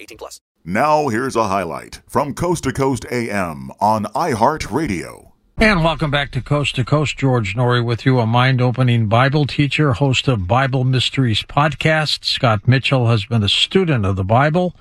18 plus. Now here's a highlight from Coast to Coast AM on iHeartRadio. And welcome back to Coast to Coast. George Noory with you, a mind opening Bible teacher, host of Bible Mysteries podcast. Scott Mitchell has been a student of the Bible,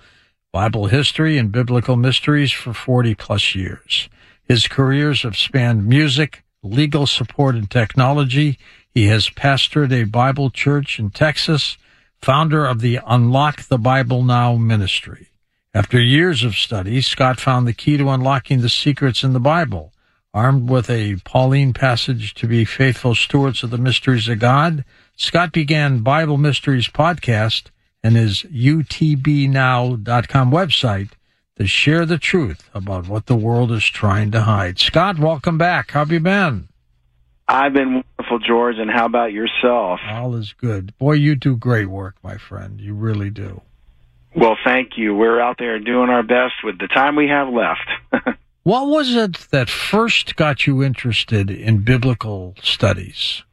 Bible history, and biblical mysteries for 40 plus years. His careers have spanned music, legal support, and technology. He has pastored a Bible church in Texas, founder of the Unlock the Bible Now ministry. After years of study, Scott found the key to unlocking the secrets in the Bible. Armed with a Pauline passage to be faithful stewards of the mysteries of God, Scott began Bible Mysteries podcast and his utbnow.com website to share the truth about what the world is trying to hide. Scott, welcome back. How have you been? I've been wonderful, George, and how about yourself? All is good. Boy, you do great work, my friend. You really do. Well, thank you. We're out there doing our best with the time we have left. what was it that first got you interested in biblical studies?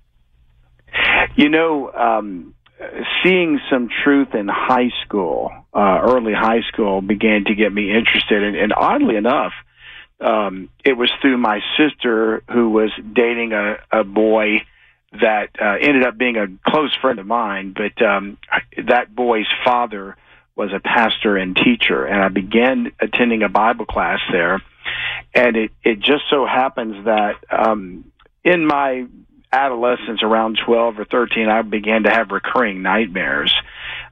You know, um, seeing some truth in high school, uh, early high school, began to get me interested. And, and oddly enough, um, it was through my sister who was dating a, a boy that uh, ended up being a close friend of mine. But um, that boy's father was a pastor and teacher, and I began attending a Bible class there. And it, it just so happens that um, in my adolescence, around 12 or 13, I began to have recurring nightmares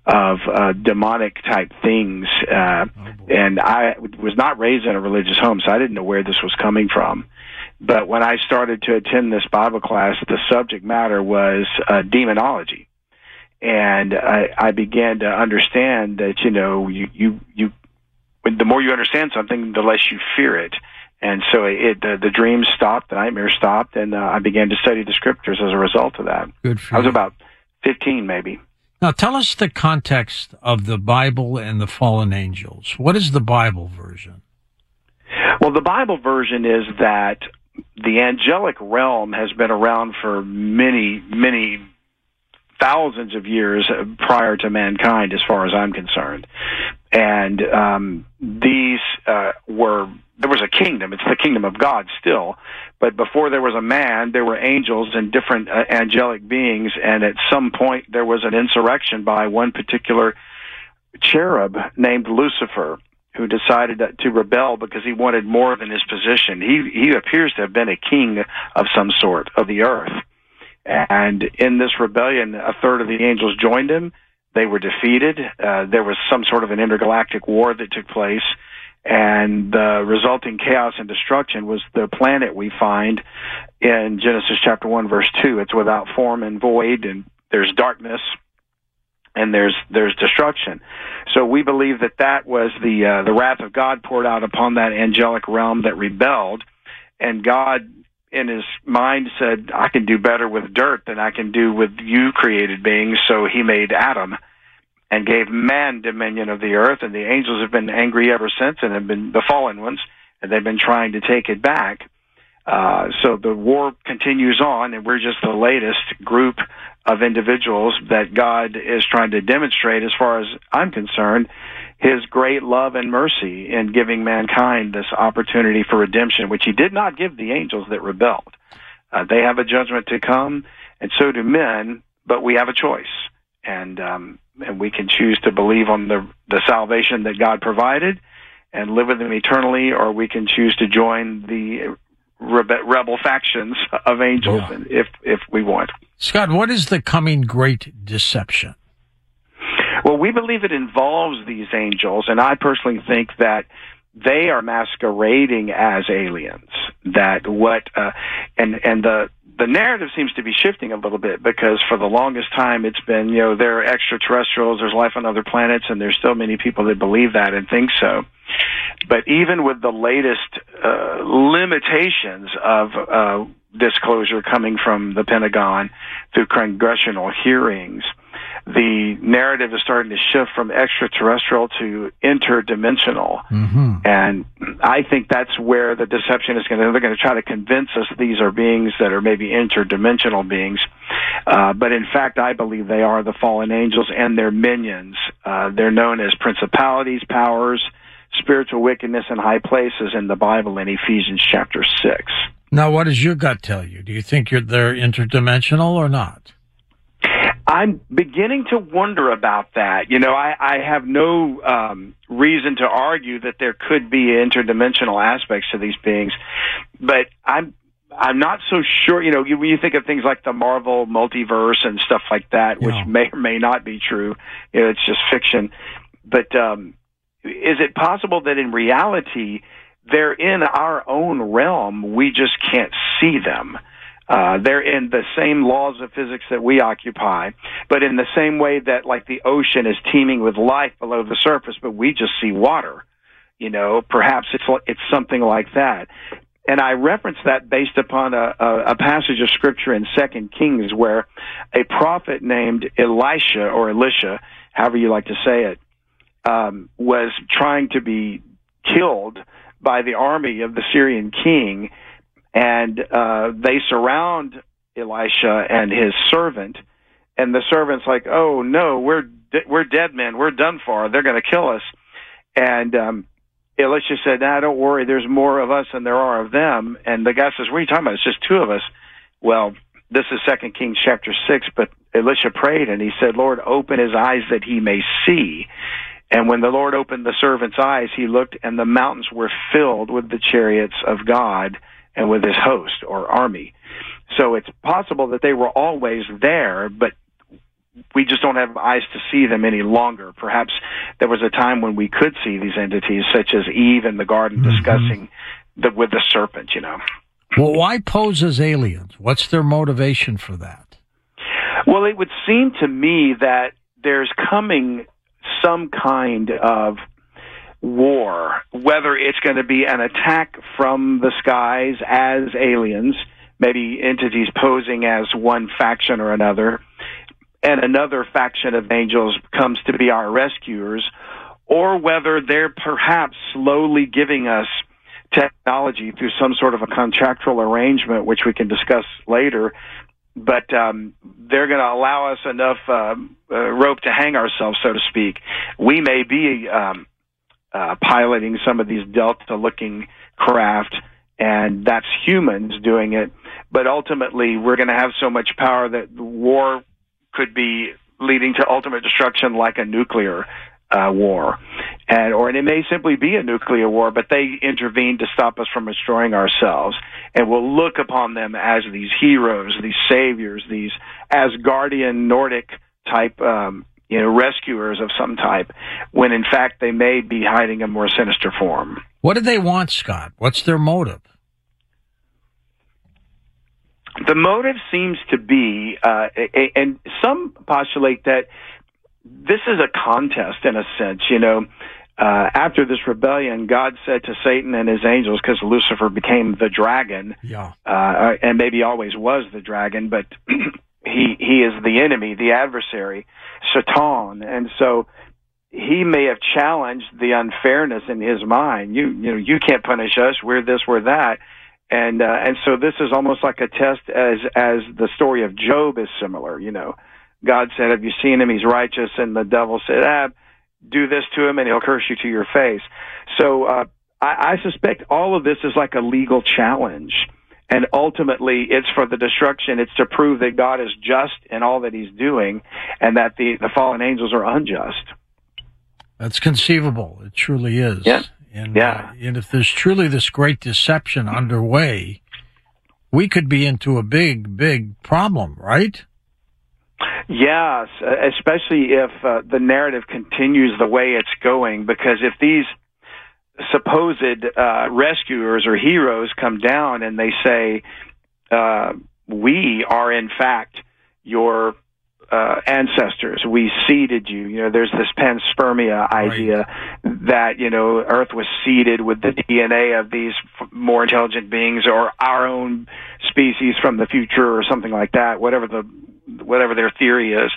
of uh, demonic type things. Uh, oh and I was not raised in a religious home, so I didn't know where this was coming from. But when I started to attend this Bible class, the subject matter was uh, demonology and I, I began to understand that you know you you you the more you understand something, the less you fear it. And so it the, the dreams stopped, the nightmares stopped, and uh, I began to study the scriptures as a result of that. Good for I was you. about fifteen, maybe. Now, tell us the context of the Bible and the fallen angels. What is the Bible version? Well, the Bible version is that the angelic realm has been around for many, many thousands of years prior to mankind, as far as I'm concerned. And um, these uh, were there was a kingdom. It's the kingdom of God still, but before there was a man, there were angels and different uh, angelic beings. And at some point, there was an insurrection by one particular cherub named Lucifer who decided to rebel because he wanted more than his position. He he appears to have been a king of some sort of the earth and in this rebellion, a third of the angels joined him. They were defeated. Uh, there was some sort of an intergalactic war that took place. And the resulting chaos and destruction was the planet we find in Genesis chapter 1, verse 2. It's without form and void, and there's darkness and there's there's destruction. So we believe that that was the uh, the wrath of God poured out upon that angelic realm that rebelled, and God in his mind said, I can do better with dirt than I can do with you created beings. So he made Adam and gave man dominion of the earth. And the angels have been angry ever since and have been the fallen ones, and they've been trying to take it back. Uh, so the war continues on, and we're just the latest group of individuals that God is trying to demonstrate, as far as I'm concerned, his great love and mercy in giving mankind this opportunity for redemption, which he did not give the angels that rebelled. Uh, they have a judgment to come, and so do men, but we have a choice. And, um, and we can choose to believe on the, the salvation that God provided and live with him eternally, or we can choose to join the rebe- rebel factions of angels if, if we want. Scott, what is the coming great deception? Well, we believe it involves these angels, and I personally think that they are masquerading as aliens. That what uh, and and the the narrative seems to be shifting a little bit because for the longest time it's been you know there are extraterrestrials, there's life on other planets, and there's still many people that believe that and think so. But even with the latest uh, limitations of uh, disclosure coming from the Pentagon through congressional hearings, the narrative is starting to shift from extraterrestrial to interdimensional. Mm-hmm. And I think that's where the deception is going to, they're going to try to convince us these are beings that are maybe interdimensional beings. Uh, but in fact, I believe they are the fallen angels and their minions. Uh, they're known as principalities, powers, spiritual wickedness in high places in the Bible in Ephesians chapter 6. Now, what does your gut tell you? Do you think you're, they're interdimensional or not? I'm beginning to wonder about that. You know, I, I have no um, reason to argue that there could be interdimensional aspects to these beings, but I'm I'm not so sure. You know, you, when you think of things like the Marvel multiverse and stuff like that, which may or may not be true, you know, it's just fiction. But um, is it possible that in reality they're in our own realm? We just can't see them. Uh, they're in the same laws of physics that we occupy, but in the same way that like the ocean is teeming with life below the surface, but we just see water. You know, perhaps it's it's something like that. And I reference that based upon a, a, a passage of scripture in Second Kings where a prophet named Elisha or Elisha, however you like to say it, um, was trying to be killed by the army of the Syrian king, and uh, they surround Elisha and his servant, and the servant's like, "Oh no, we're de- we're dead men. We're done for. They're going to kill us." And um, Elisha said, "Nah, don't worry. There's more of us than there are of them." And the guy says, "What are you talking about? It's just two of us." Well, this is Second Kings chapter six, but Elisha prayed and he said, "Lord, open his eyes that he may see." And when the Lord opened the servant's eyes, he looked, and the mountains were filled with the chariots of God and with his host or army. So it's possible that they were always there, but we just don't have eyes to see them any longer. Perhaps there was a time when we could see these entities, such as Eve in the garden mm-hmm. discussing the, with the serpent, you know. Well, why pose as aliens? What's their motivation for that? Well, it would seem to me that there's coming some kind of war, whether it's going to be an attack from the skies as aliens, maybe entities posing as one faction or another, and another faction of angels comes to be our rescuers, or whether they're perhaps slowly giving us technology through some sort of a contractual arrangement, which we can discuss later. But um, they're going to allow us enough um, uh, rope to hang ourselves, so to speak. We may be um, uh, piloting some of these Delta-looking craft, and that's humans doing it. But ultimately, we're going to have so much power that war could be leading to ultimate destruction, like a nuclear uh, war, and or and it may simply be a nuclear war, but they intervene to stop us from destroying ourselves, and we'll look upon them as these heroes, these saviors, these Asgardian Nordic type, um, you know, rescuers of some type, when in fact they may be hiding a more sinister form. What do they want, Scott? What's their motive? The motive seems to be, uh, a, a- and some postulate that this is a contest in a sense. You know, uh, after this rebellion, God said to Satan and his angels, because Lucifer became the dragon, Yeah. uh, and maybe always was the dragon, but he he is the enemy, the adversary, Satan, and so he may have challenged the unfairness in his mind. You you know you can't punish us. We're this. We're that. And uh, and so this is almost like a test, as as the story of Job is similar. You know, God said, "Have you seen him? He's righteous," and the devil said, "Ah, do this to him, and he'll curse you to your face." So uh, I, I suspect all of this is like a legal challenge and ultimately it's for the destruction. It's to prove that God is just in all that He's doing, and that the the fallen angels are unjust. That's conceivable. It truly is. Yeah. And, Yeah. uh, and if there's truly this great deception underway, we could be into a big, big problem, right? Yes, especially if uh, the narrative continues the way it's going, because if these supposed uh, rescuers or heroes come down and they say, uh, "We are in fact your uh, ancestors. We seeded you." You know, there's this panspermia idea that you know Earth was seeded with the DNA of these f- more intelligent beings or our own species from the future or something like that. Whatever the whatever their theory is.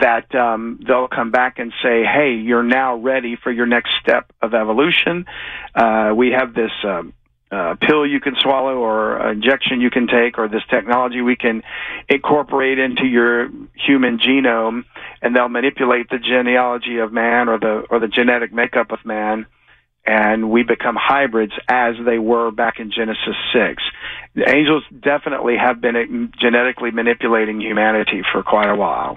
That um, they'll come back and say, "Hey, you're now ready for your next step of evolution. Uh, we have this um, uh, pill you can swallow, or injection you can take, or this technology we can incorporate into your human genome, and they'll manipulate the genealogy of man or the or the genetic makeup of man." and we become hybrids as they were back in Genesis 6. The angels definitely have been genetically manipulating humanity for quite a while.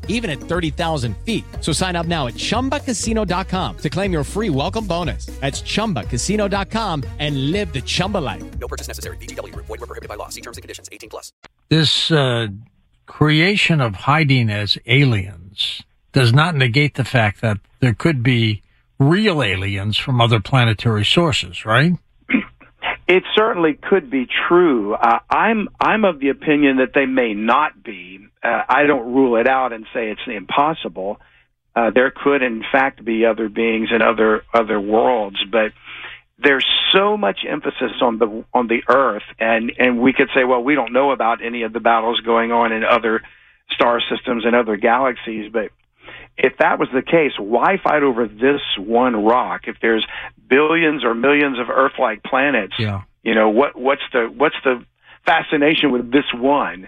even at 30,000 feet. So sign up now at chumbacasino.com to claim your free welcome bonus. That's chumbacasino.com and live the Chumba life. No purchase necessary. VGW Group. Void were prohibited by law. See terms and conditions. 18 plus. This uh, creation of hiding as aliens does not negate the fact that there could be real aliens from other planetary sources, right? It certainly could be true. Uh, I'm I'm of the opinion that they may not be. Uh, I don't rule it out and say it's impossible. Uh, there could, in fact, be other beings in other other worlds, but there's so much emphasis on the on the Earth, and and we could say, well, we don't know about any of the battles going on in other star systems and other galaxies, but if that was the case, why fight over this one rock? If there's billions or millions of Earth-like planets, Yeah. you know what what's the what's the fascination with this one?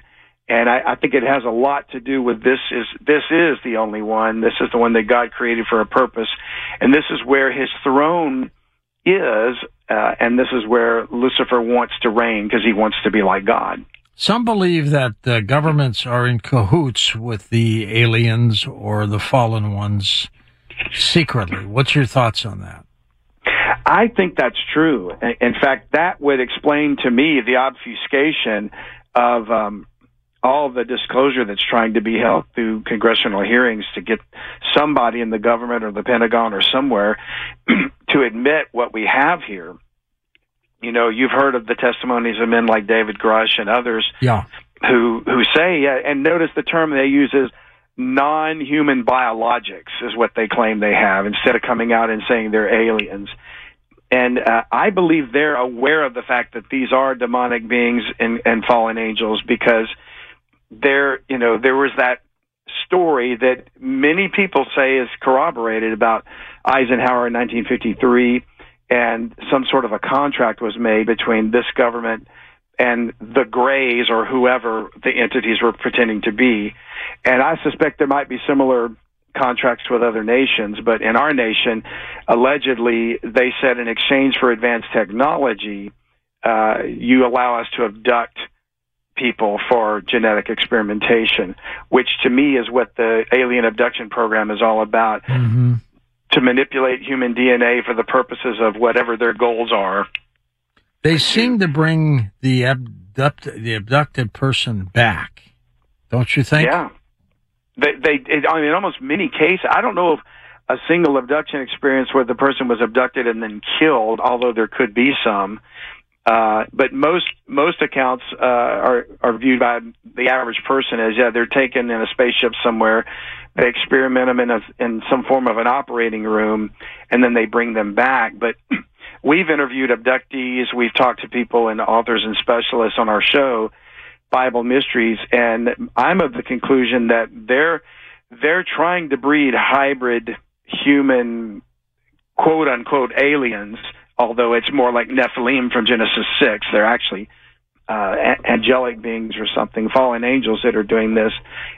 And I, I think it has a lot to do with this is this is the only one. This is the one that God created for a purpose, and this is where His throne is, uh, and this is where Lucifer wants to reign because he wants to be like God. Some believe that the governments are in cahoots with the aliens or the fallen ones secretly. What's your thoughts on that? I think that's true. In- In fact, that would explain to me the obfuscation of um, all the disclosure that's trying to be held through congressional hearings to get somebody in the government or the Pentagon or somewhere to admit what we have here. You know, you've heard of the testimonies of men like David Grusch and others Yeah. who who say, yeah, and notice the term they use is non-human biologics is what they claim they have instead of coming out and saying they're aliens. And uh, I believe they're aware of the fact that these are demonic beings and, and fallen angels because there, you know, there was that story that many people say is corroborated about Eisenhower in 1953, and some sort of a contract was made between this government and the Greys or whoever the entities were pretending to be. And I suspect there might be similar contracts with other nations, but in our nation, allegedly, they said in exchange for advanced technology, uh, you allow us to abduct people for genetic experimentation, which to me is what the alien abduction program is all about. hmm To manipulate human DNA for the purposes of whatever their goals are. They seem to bring the abduct, the abducted person back, don't you think? Yeah. They, they, it, I mean, in almost many cases, I don't know of a single abduction experience where the person was abducted and then killed, although there could be some. Uh, but most most accounts uh, are are viewed by the average person as yeah they're taken in a spaceship somewhere, they experiment them in a in some form of an operating room, and then they bring them back. But we've interviewed abductees, we've talked to people and authors and specialists on our show, Bible Mysteries, and I'm of the conclusion that they're they're trying to breed hybrid human quote unquote aliens, although it's more like Nephilim from Genesis 6. They're actually uh, angelic beings or something, fallen angels that are doing this.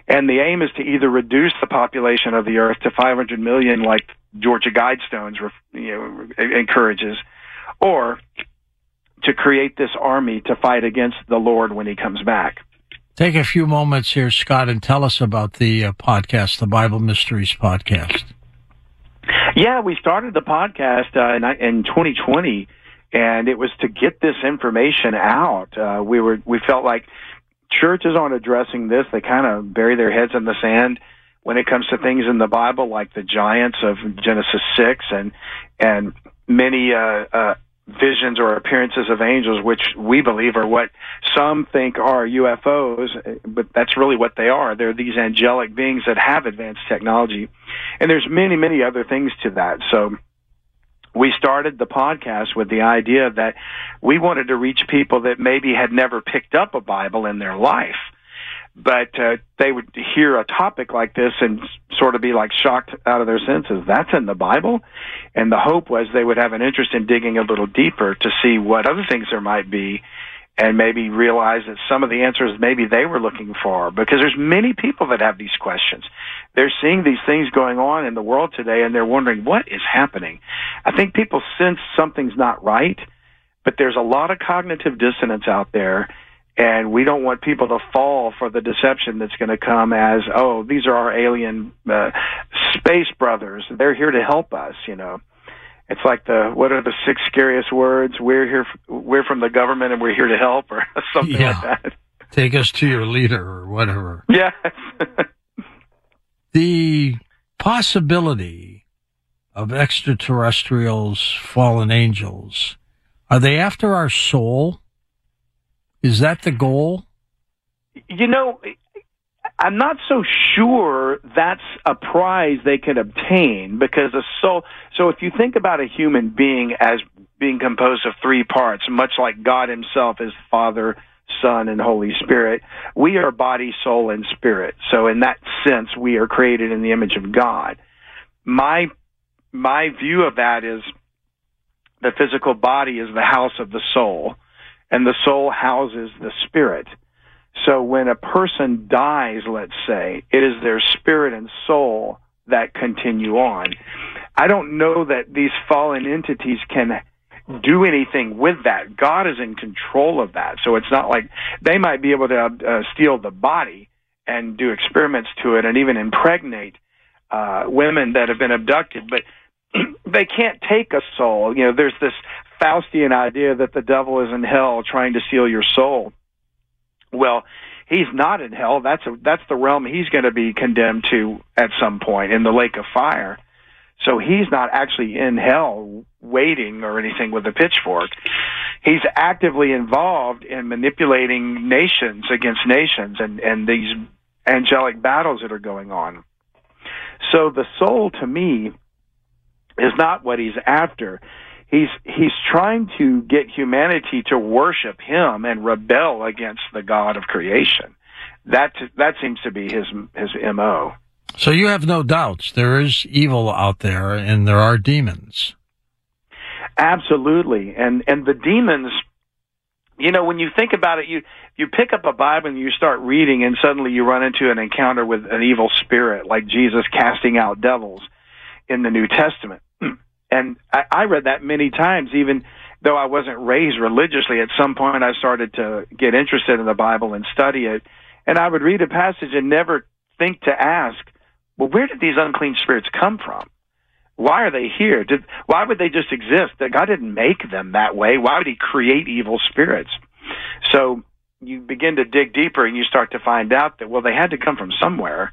And the aim is to either reduce the population of the earth to 500 million, like Georgia Guidestones you know, encourages, or to create this army to fight against the Lord when he comes back. Take a few moments here, Scott, and tell us about the uh, podcast, the Bible Mysteries podcast. Yeah, we started the podcast uh, in, in 2020, and it was to get this information out. Uh, we were we felt like churches aren't addressing this; they kind of bury their heads in the sand when it comes to things in the Bible, like the giants of Genesis six, and and many uh, uh, visions or appearances of angels, which we believe are what some think are UFOs, but that's really what they are. They're these angelic beings that have advanced technology. And there's many, many other things to that. So we started the podcast with the idea that we wanted to reach people that maybe had never picked up a Bible in their life. But uh, they would hear a topic like this and sort of be like shocked out of their senses. That's in the Bible, and the hope was they would have an interest in digging a little deeper to see what other things there might be, and maybe realize that some of the answers maybe they were looking for. Because there's many people that have these questions. They're seeing these things going on in the world today, and they're wondering what is happening. I think people sense something's not right, but there's a lot of cognitive dissonance out there and we don't want people to fall for the deception that's going to come as oh these are our alien uh, space brothers they're here to help us you know it's like the what are the six scariest words we're here we're from the government and we're here to help or something Yeah. like that Take us to your leader or whatever. yeah The possibility of extraterrestrials, fallen angels, are they after our soul? Is that the goal? you know i'm not so sure that's a prize they can obtain because a soul so if you think about a human being as being composed of three parts much like god himself is father son and holy spirit we are body soul and spirit. So in that sense we are created in the image of god. My my view of that is the physical body is the house of the soul and the soul houses the spirit so when a person dies, let's say, it is their spirit and soul that continue on. I don't know that these fallen entities can do anything with that. God is in control of that. So it's not like they might be able to uh, steal the body and do experiments to it and even impregnate uh, women that have been abducted, but they can't take a soul. You know, there's this Faustian idea that the devil is in hell trying to steal your soul. Well, he's not in hell. That's a, that's the realm he's going to be condemned to at some point in the lake of fire. So he's not actually in hell waiting or anything with a pitchfork. he's actively involved in manipulating nations against nations and, and these angelic battles that are going on. So the soul to me is not what he's after. He's he's trying to get humanity to worship him and rebel against the God of creation. That that seems to be his his MO. So you have no doubts there is evil out there and there are demons. Absolutely. And and the demons you know, when you think about it, you you pick up a Bible and you start reading, and suddenly you run into an encounter with an evil spirit, like Jesus casting out devils in the New Testament. And I, I read that many times, even though I wasn't raised religiously. At some point, I started to get interested in the Bible and study it, and I would read a passage and never think to ask, well, where did these unclean spirits come from? Why are they here? Did, why would they just exist? That God didn't make them that way. Why would He create evil spirits? So you begin to dig deeper, and you start to find out that well, they had to come from somewhere,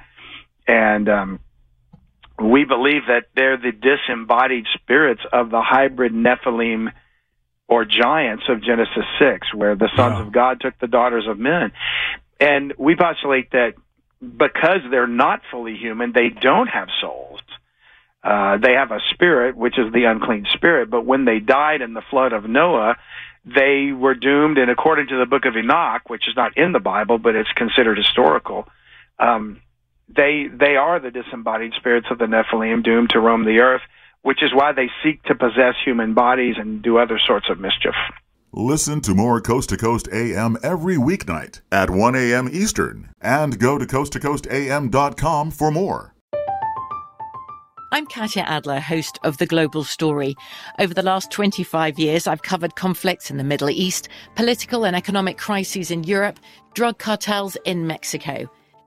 and um, we believe that they're the disembodied spirits of the hybrid Nephilim or giants of Genesis six, where the sons of God took the daughters of men, and we postulate that because they're not fully human, they don't have souls. Uh, they have a spirit, which is the unclean spirit, but when they died in the flood of Noah, they were doomed, and according to the book of Enoch, which is not in the Bible, but it's considered historical, um, they they are the disembodied spirits of the Nephilim, doomed to roam the earth, which is why they seek to possess human bodies and do other sorts of mischief. Listen to more Coast to Coast AM every weeknight at 1 a.m. Eastern and go to coasttocoastam.com for more. I'm Katya Adler, host of The Global Story. Over the last 25 years, I've covered conflicts in the Middle East, political and economic crises in Europe, drug cartels in Mexico.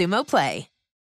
Xumo Play.